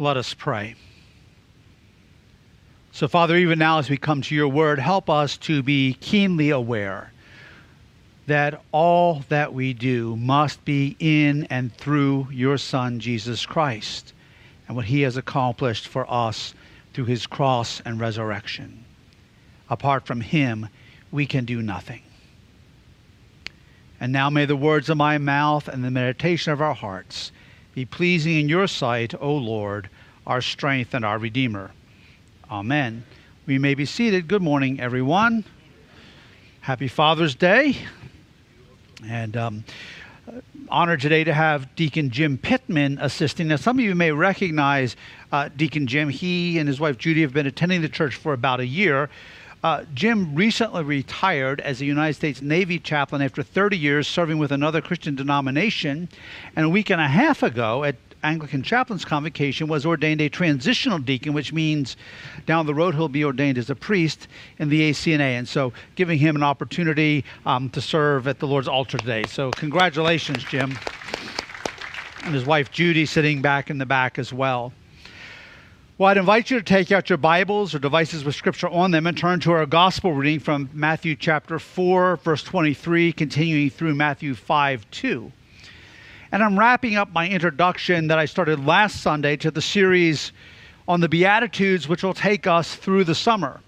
Let us pray. So, Father, even now as we come to your word, help us to be keenly aware that all that we do must be in and through your Son, Jesus Christ, and what he has accomplished for us through his cross and resurrection. Apart from him, we can do nothing. And now may the words of my mouth and the meditation of our hearts be pleasing in your sight, O Lord, our strength and our Redeemer. Amen. We may be seated. Good morning, everyone. Happy Father's Day. And um, honored today to have Deacon Jim Pittman assisting. Now, some of you may recognize uh, Deacon Jim. He and his wife Judy have been attending the church for about a year. Uh, Jim recently retired as a United States Navy chaplain after 30 years serving with another Christian denomination. And a week and a half ago, at Anglican Chaplain's Convocation, was ordained a transitional deacon, which means down the road he'll be ordained as a priest in the ACNA. And so, giving him an opportunity um, to serve at the Lord's altar today. So, congratulations, Jim. And his wife Judy sitting back in the back as well. Well, I'd invite you to take out your Bibles or devices with scripture on them and turn to our gospel reading from Matthew chapter 4, verse 23, continuing through Matthew 5 2. And I'm wrapping up my introduction that I started last Sunday to the series on the Beatitudes, which will take us through the summer.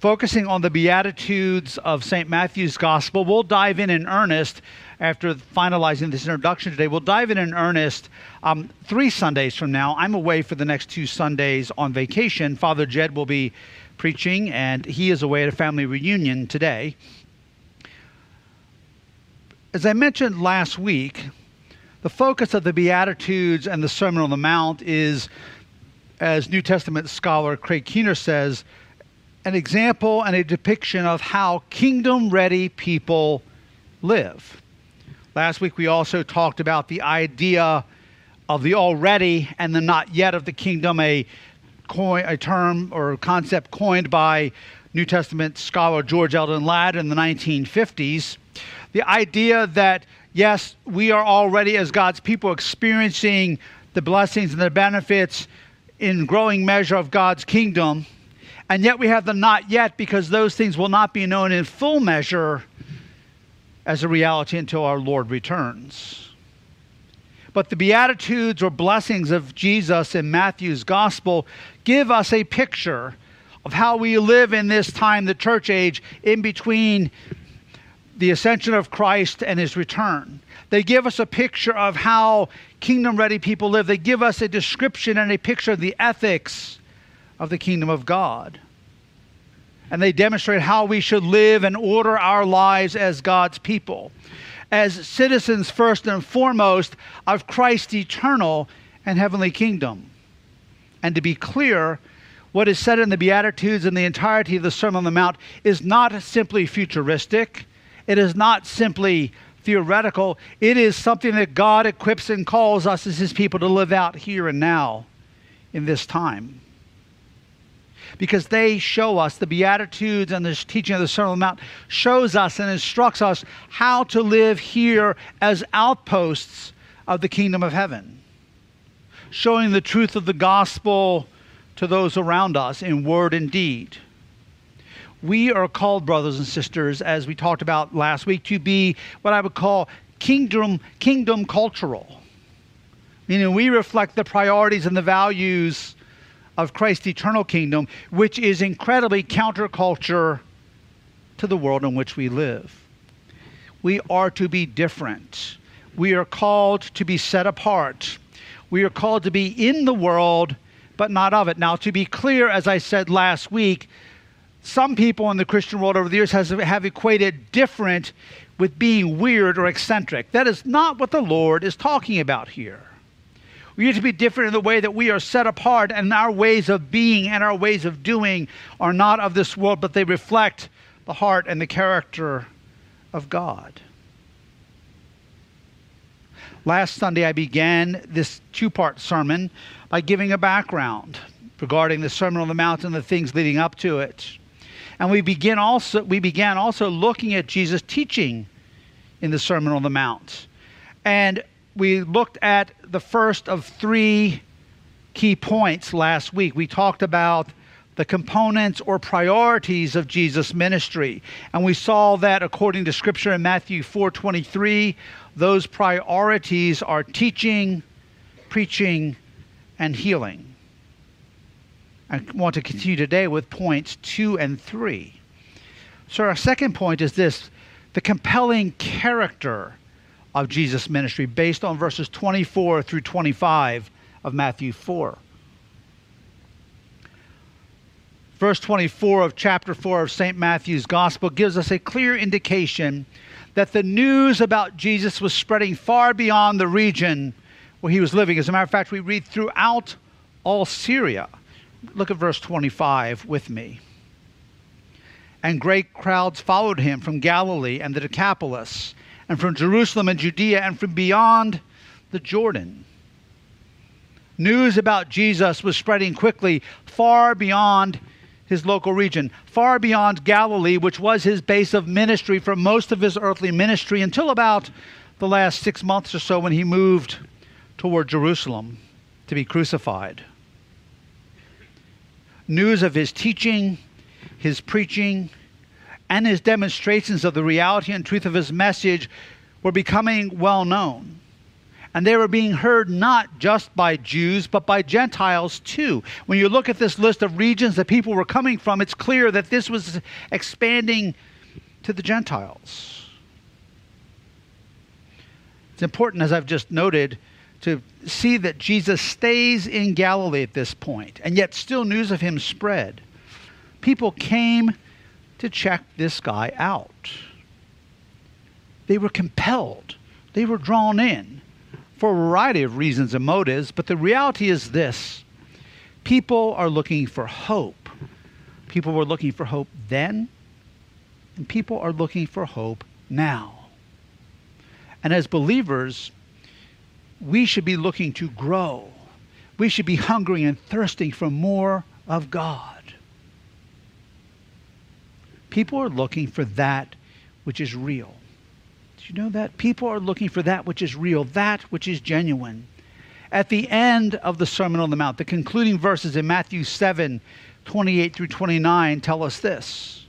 Focusing on the Beatitudes of St. Matthew's Gospel, we'll dive in in earnest after finalizing this introduction today. We'll dive in in earnest um, three Sundays from now. I'm away for the next two Sundays on vacation. Father Jed will be preaching, and he is away at a family reunion today. As I mentioned last week, the focus of the Beatitudes and the Sermon on the Mount is, as New Testament scholar Craig Keener says, an example and a depiction of how kingdom ready people live. Last week we also talked about the idea of the already and the not yet of the kingdom, a, coin, a term or concept coined by New Testament scholar George Eldon Ladd in the 1950s. The idea that, yes, we are already, as God's people, experiencing the blessings and the benefits in growing measure of God's kingdom, and yet we have the not yet because those things will not be known in full measure as a reality until our Lord returns. But the Beatitudes or blessings of Jesus in Matthew's gospel give us a picture of how we live in this time, the church age, in between the ascension of Christ and his return. They give us a picture of how kingdom ready people live. They give us a description and a picture of the ethics of the kingdom of God and they demonstrate how we should live and order our lives as God's people, as citizens first and foremost of Christ's eternal and heavenly kingdom. And to be clear, what is said in the Beatitudes and the entirety of the Sermon on the Mount is not simply futuristic, it is not simply theoretical, it is something that God equips and calls us as His people to live out here and now in this time because they show us the Beatitudes and the teaching of the Sermon on the Mount shows us and instructs us how to live here as outposts of the kingdom of heaven, showing the truth of the gospel to those around us in word and deed. We are called, brothers and sisters, as we talked about last week, to be what I would call kingdom, kingdom cultural. Meaning we reflect the priorities and the values of Christ's eternal kingdom, which is incredibly counterculture to the world in which we live. We are to be different. We are called to be set apart. We are called to be in the world, but not of it. Now, to be clear, as I said last week, some people in the Christian world over the years has, have equated different with being weird or eccentric. That is not what the Lord is talking about here. We need to be different in the way that we are set apart, and our ways of being and our ways of doing are not of this world, but they reflect the heart and the character of God. Last Sunday, I began this two part sermon by giving a background regarding the Sermon on the Mount and the things leading up to it. And we, begin also, we began also looking at Jesus' teaching in the Sermon on the Mount. And we looked at the first of three key points last week. We talked about the components or priorities of Jesus' ministry. And we saw that according to scripture in Matthew 4:23, those priorities are teaching, preaching, and healing. I want to continue today with points 2 and 3. So our second point is this, the compelling character of Jesus' ministry based on verses 24 through 25 of Matthew 4. Verse 24 of chapter 4 of St. Matthew's Gospel gives us a clear indication that the news about Jesus was spreading far beyond the region where he was living. As a matter of fact, we read throughout all Syria. Look at verse 25 with me. And great crowds followed him from Galilee and the Decapolis, and from Jerusalem and Judea, and from beyond the Jordan. News about Jesus was spreading quickly far beyond his local region, far beyond Galilee, which was his base of ministry for most of his earthly ministry until about the last six months or so when he moved toward Jerusalem to be crucified. News of his teaching, his preaching, and his demonstrations of the reality and truth of his message were becoming well known and they were being heard not just by Jews, but by Gentiles too. When you look at this list of regions that people were coming from, it's clear that this was expanding to the Gentiles. It's important, as I've just noted, to see that Jesus stays in Galilee at this point, and yet still news of him spread. People came to check this guy out. They were compelled, they were drawn in for a variety of reasons and motives, but the reality is this people are looking for hope. People were looking for hope then, and people are looking for hope now. And as believers, we should be looking to grow. We should be hungering and thirsting for more of God. People are looking for that which is real Do you know that? People are looking for that which is real, that which is genuine. At the end of the Sermon on the Mount, the concluding verses in Matthew 7 28 through 29 tell us this.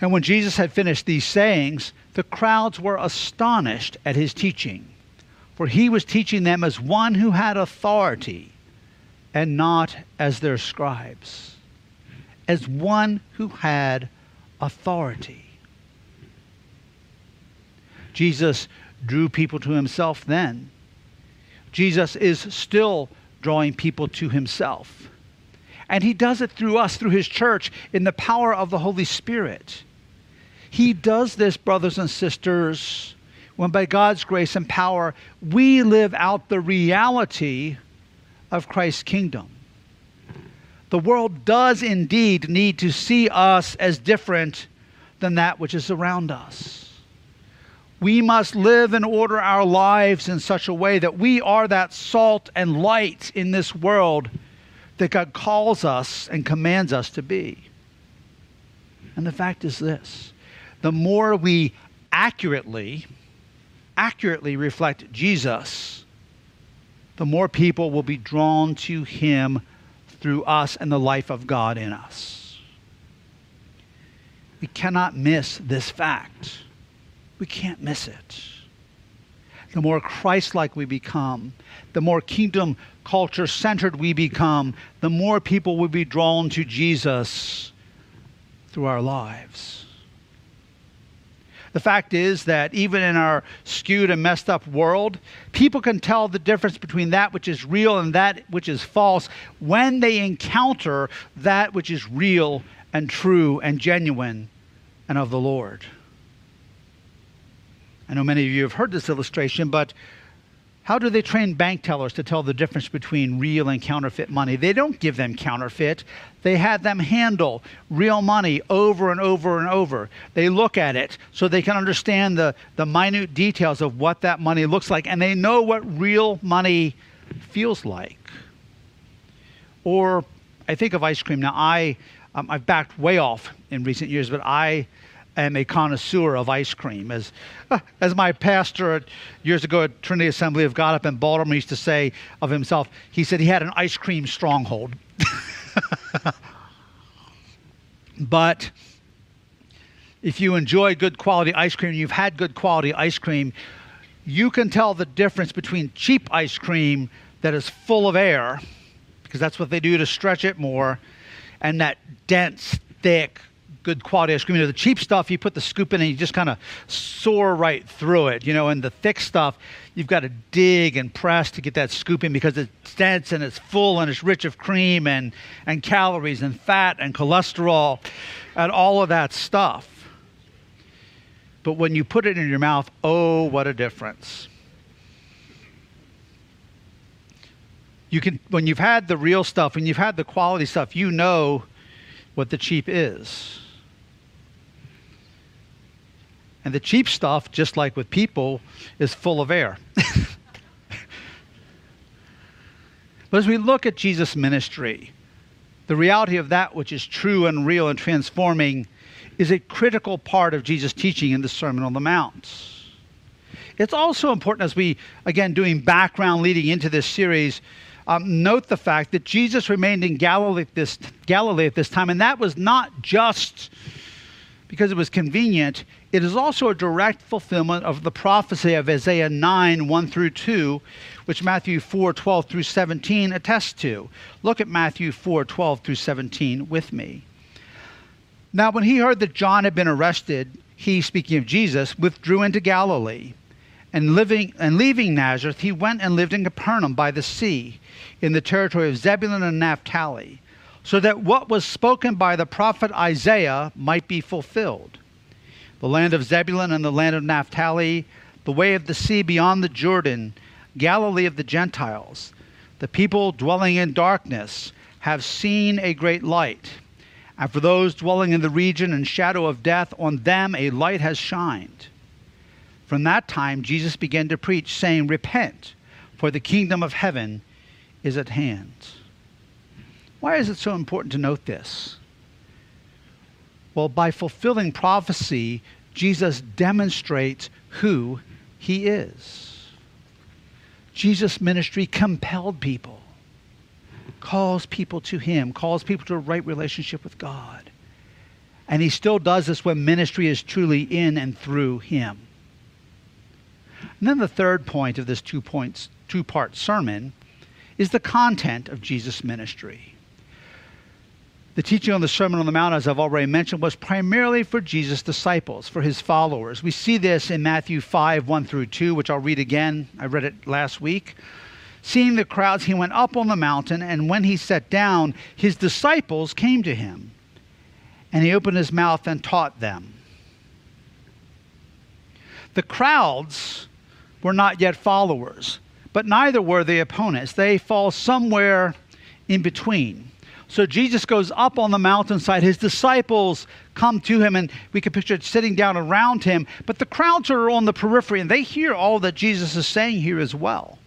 And when Jesus had finished these sayings, the crowds were astonished at his teaching, for he was teaching them as one who had authority and not as their scribes, as one who had authority. Jesus drew people to himself then. Jesus is still drawing people to himself. And he does it through us, through his church, in the power of the Holy Spirit. He does this, brothers and sisters, when by God's grace and power we live out the reality of Christ's kingdom. The world does indeed need to see us as different than that which is around us. We must live and order our lives in such a way that we are that salt and light in this world that God calls us and commands us to be. And the fact is this the more we accurately, accurately reflect Jesus, the more people will be drawn to him through us and the life of God in us. We cannot miss this fact. We can't miss it. The more Christ like we become, the more kingdom culture centered we become, the more people will be drawn to Jesus through our lives. The fact is that even in our skewed and messed up world, people can tell the difference between that which is real and that which is false when they encounter that which is real and true and genuine and of the Lord. I know many of you have heard this illustration, but how do they train bank tellers to tell the difference between real and counterfeit money? They don't give them counterfeit. They have them handle real money over and over and over. They look at it so they can understand the, the minute details of what that money looks like, and they know what real money feels like. Or I think of ice cream. Now, I, um, I've backed way off in recent years, but I am a connoisseur of ice cream. As, uh, as my pastor years ago at Trinity Assembly of God up in Baltimore used to say of himself, he said he had an ice cream stronghold. but if you enjoy good quality ice cream, you've had good quality ice cream, you can tell the difference between cheap ice cream that is full of air, because that's what they do to stretch it more, and that dense, thick, good quality ice cream. You know, the cheap stuff, you put the scoop in and you just kind of soar right through it. You know, and the thick stuff, you've got to dig and press to get that scoop in because it's dense and it's full and it's rich of cream and, and calories and fat and cholesterol and all of that stuff. But when you put it in your mouth, oh, what a difference. You can, when you've had the real stuff, when you've had the quality stuff, you know what the cheap is. And the cheap stuff, just like with people, is full of air. but as we look at Jesus' ministry, the reality of that which is true and real and transforming is a critical part of Jesus' teaching in the Sermon on the Mount. It's also important as we, again, doing background leading into this series, um, note the fact that Jesus remained in Galilee this, Galilee at this time, and that was not just because it was convenient, it is also a direct fulfillment of the prophecy of Isaiah 9 1 through 2, which Matthew 4 12 through 17 attests to. Look at Matthew 4 12 through 17 with me. Now, when he heard that John had been arrested, he, speaking of Jesus, withdrew into Galilee. And, living, and leaving Nazareth, he went and lived in Capernaum by the sea, in the territory of Zebulun and Naphtali so that what was spoken by the prophet Isaiah might be fulfilled. The land of Zebulun and the land of Naphtali, the way of the sea beyond the Jordan, Galilee of the Gentiles. The people dwelling in darkness have seen a great light. And for those dwelling in the region and shadow of death, on them a light has shined. From that time, Jesus began to preach, saying, Repent, for the kingdom of heaven is at hand. Why is it so important to note this? Well, by fulfilling prophecy, Jesus demonstrates who he is. Jesus' ministry compelled people, calls people to him, calls people to a right relationship with God. And he still does this when ministry is truly in and through him. And then the third point of this two points, two part sermon is the content of Jesus' ministry. The teaching on the Sermon on the Mount, as I've already mentioned, was primarily for Jesus' disciples, for his followers. We see this in Matthew 5 1 through 2, which I'll read again. I read it last week. Seeing the crowds, he went up on the mountain, and when he sat down, his disciples came to him. And he opened his mouth and taught them. The crowds were not yet followers, but neither were the opponents. They fall somewhere in between. So Jesus goes up on the mountainside. His disciples come to him, and we can picture it sitting down around him. But the crowds are on the periphery, and they hear all that Jesus is saying here as well.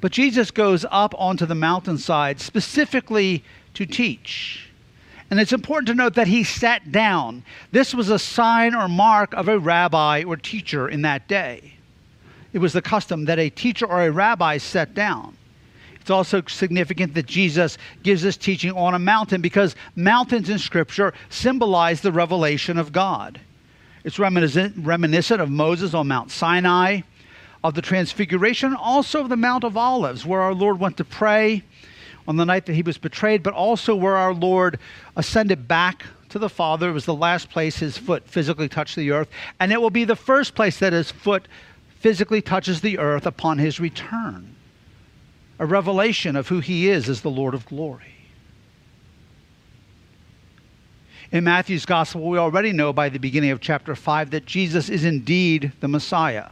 But Jesus goes up onto the mountainside specifically to teach. And it's important to note that he sat down. This was a sign or mark of a rabbi or teacher in that day. It was the custom that a teacher or a rabbi sat down. It's also significant that Jesus gives this teaching on a mountain because mountains in Scripture symbolize the revelation of God. It's reminiscent of Moses on Mount Sinai, of the Transfiguration, also of the Mount of Olives, where our Lord went to pray on the night that he was betrayed, but also where our Lord ascended back to the Father. It was the last place his foot physically touched the earth, and it will be the first place that his foot physically touches the earth upon his return a revelation of who he is as the Lord of glory. In Matthew's gospel, we already know by the beginning of chapter 5 that Jesus is indeed the Messiah,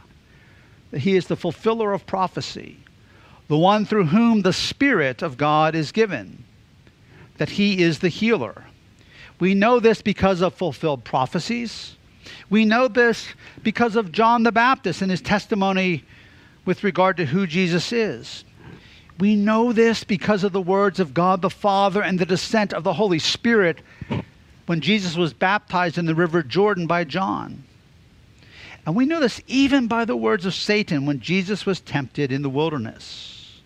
that he is the fulfiller of prophecy, the one through whom the Spirit of God is given, that he is the healer. We know this because of fulfilled prophecies. We know this because of John the Baptist and his testimony with regard to who Jesus is. We know this because of the words of God the Father and the descent of the Holy Spirit when Jesus was baptized in the river Jordan by John. And we know this even by the words of Satan when Jesus was tempted in the wilderness.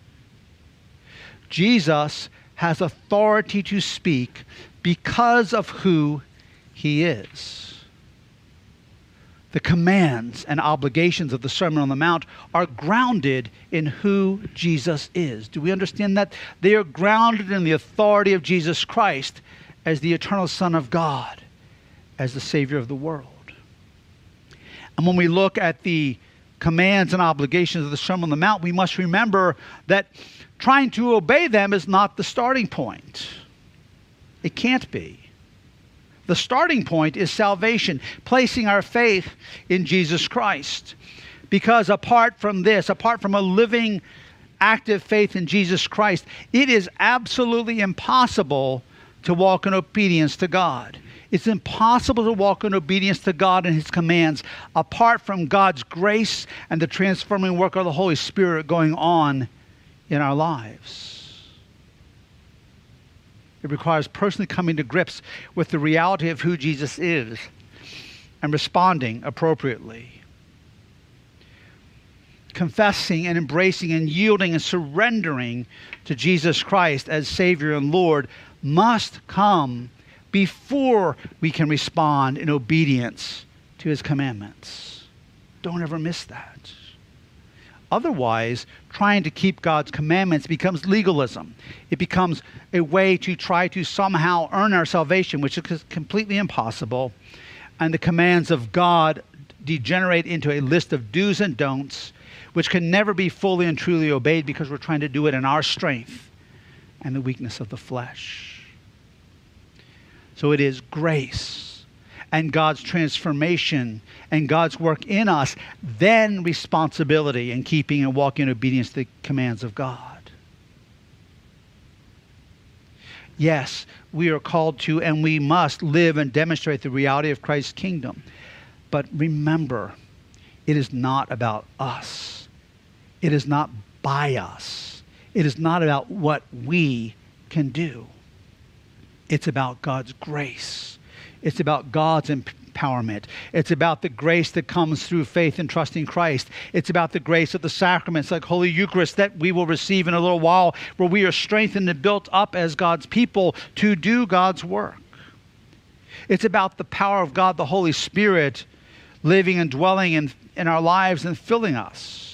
Jesus has authority to speak because of who he is the commands and obligations of the Sermon on the Mount are grounded in who Jesus is. Do we understand that? They are grounded in the authority of Jesus Christ as the eternal Son of God, as the Savior of the world. And when we look at the commands and obligations of the Sermon on the Mount, we must remember that trying to obey them is not the starting point. It can't be. The starting point is salvation, placing our faith in Jesus Christ. Because apart from this, apart from a living, active faith in Jesus Christ, it is absolutely impossible to walk in obedience to God. It's impossible to walk in obedience to God and His commands apart from God's grace and the transforming work of the Holy Spirit going on in our lives. It requires personally coming to grips with the reality of who Jesus is and responding appropriately. Confessing and embracing and yielding and surrendering to Jesus Christ as Savior and Lord must come before we can respond in obedience to His commandments. Don't ever miss that. Otherwise, trying to keep God's commandments becomes legalism. It becomes a way to try to somehow earn our salvation, which is completely impossible. And the commands of God degenerate into a list of do's and don'ts, which can never be fully and truly obeyed because we're trying to do it in our strength and the weakness of the flesh. So it is grace and God's transformation and God's work in us, then responsibility in keeping and walking in obedience to the commands of God. Yes, we are called to and we must live and demonstrate the reality of Christ's kingdom. But remember, it is not about us. It is not by us. It is not about what we can do. It's about God's grace it's about God's empowerment. It's about the grace that comes through faith and trusting Christ. It's about the grace of the sacraments like Holy Eucharist that we will receive in a little while, where we are strengthened and built up as God's people to do God's work. It's about the power of God, the Holy Spirit, living and dwelling in, in our lives and filling us.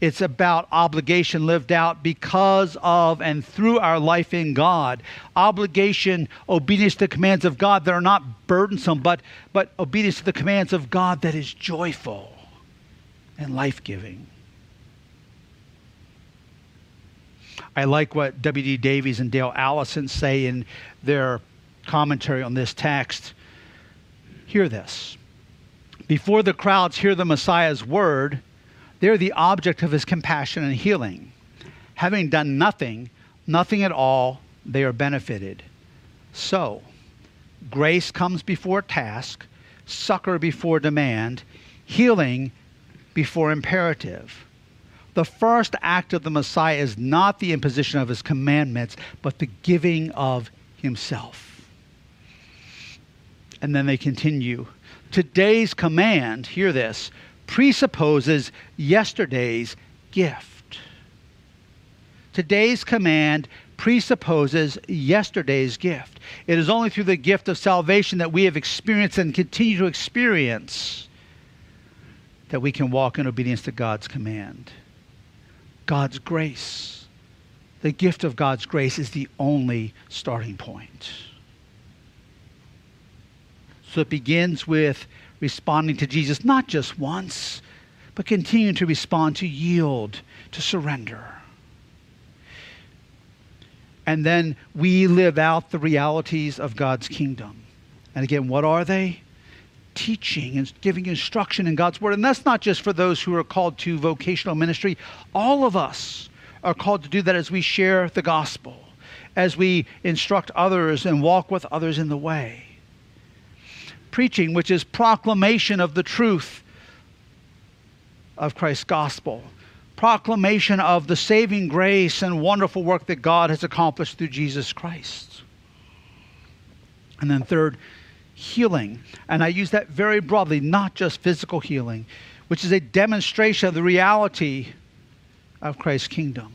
It's about obligation lived out because of and through our life in God. Obligation, obedience to the commands of God that are not burdensome, but, but obedience to the commands of God that is joyful and life giving. I like what W.D. Davies and Dale Allison say in their commentary on this text. Hear this. Before the crowds hear the Messiah's word, they're the object of his compassion and healing. Having done nothing, nothing at all, they are benefited. So, grace comes before task, succor before demand, healing before imperative. The first act of the Messiah is not the imposition of his commandments, but the giving of himself. And then they continue. Today's command, hear this, presupposes yesterday's gift. Today's command presupposes yesterday's gift. It is only through the gift of salvation that we have experienced and continue to experience that we can walk in obedience to God's command. God's grace, the gift of God's grace, is the only starting point. So it begins with responding to Jesus not just once, but continuing to respond, to yield, to surrender. And then we live out the realities of God's kingdom. And again, what are they? Teaching and giving instruction in God's word. And that's not just for those who are called to vocational ministry. All of us are called to do that as we share the gospel, as we instruct others and walk with others in the way preaching, which is proclamation of the truth of Christ's gospel, proclamation of the saving grace and wonderful work that God has accomplished through Jesus Christ. And then third, healing. And I use that very broadly, not just physical healing, which is a demonstration of the reality of Christ's kingdom.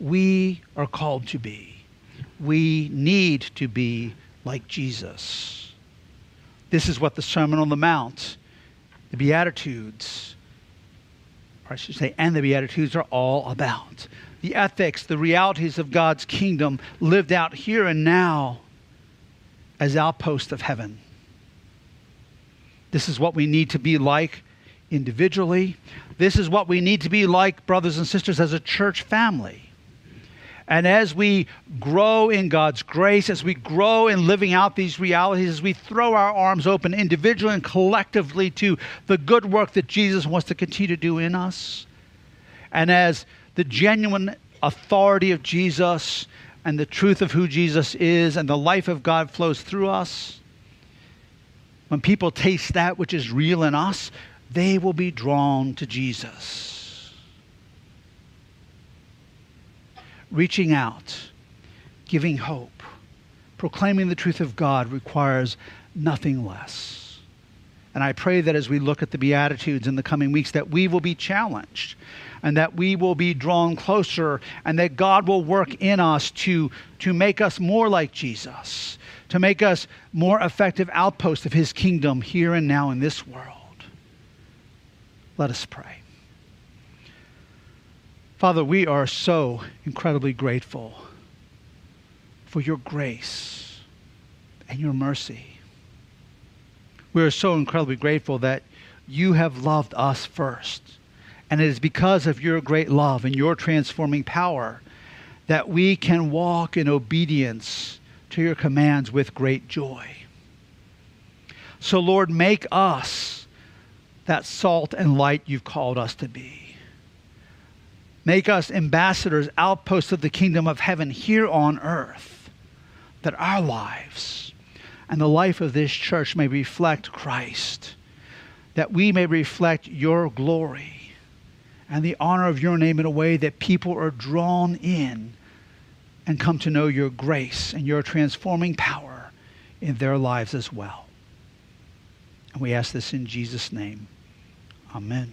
We are called to be. We need to be like Jesus. This is what the Sermon on the Mount, the Beatitudes, or I should say, and the Beatitudes are all about. The ethics, the realities of God's kingdom lived out here and now as outposts of heaven. This is what we need to be like individually. This is what we need to be like, brothers and sisters, as a church family. And as we grow in God's grace, as we grow in living out these realities, as we throw our arms open individually and collectively to the good work that Jesus wants to continue to do in us, and as the genuine authority of Jesus and the truth of who Jesus is and the life of God flows through us, when people taste that which is real in us, they will be drawn to Jesus. Reaching out, giving hope, proclaiming the truth of God requires nothing less. And I pray that as we look at the Beatitudes in the coming weeks, that we will be challenged and that we will be drawn closer and that God will work in us to, to make us more like Jesus, to make us more effective outposts of his kingdom here and now in this world. Let us pray. Father, we are so incredibly grateful for your grace and your mercy. We are so incredibly grateful that you have loved us first. And it is because of your great love and your transforming power that we can walk in obedience to your commands with great joy. So, Lord, make us that salt and light you've called us to be. Make us ambassadors, outposts of the kingdom of heaven here on earth, that our lives and the life of this church may reflect Christ, that we may reflect your glory and the honor of your name in a way that people are drawn in and come to know your grace and your transforming power in their lives as well. And we ask this in Jesus' name. Amen.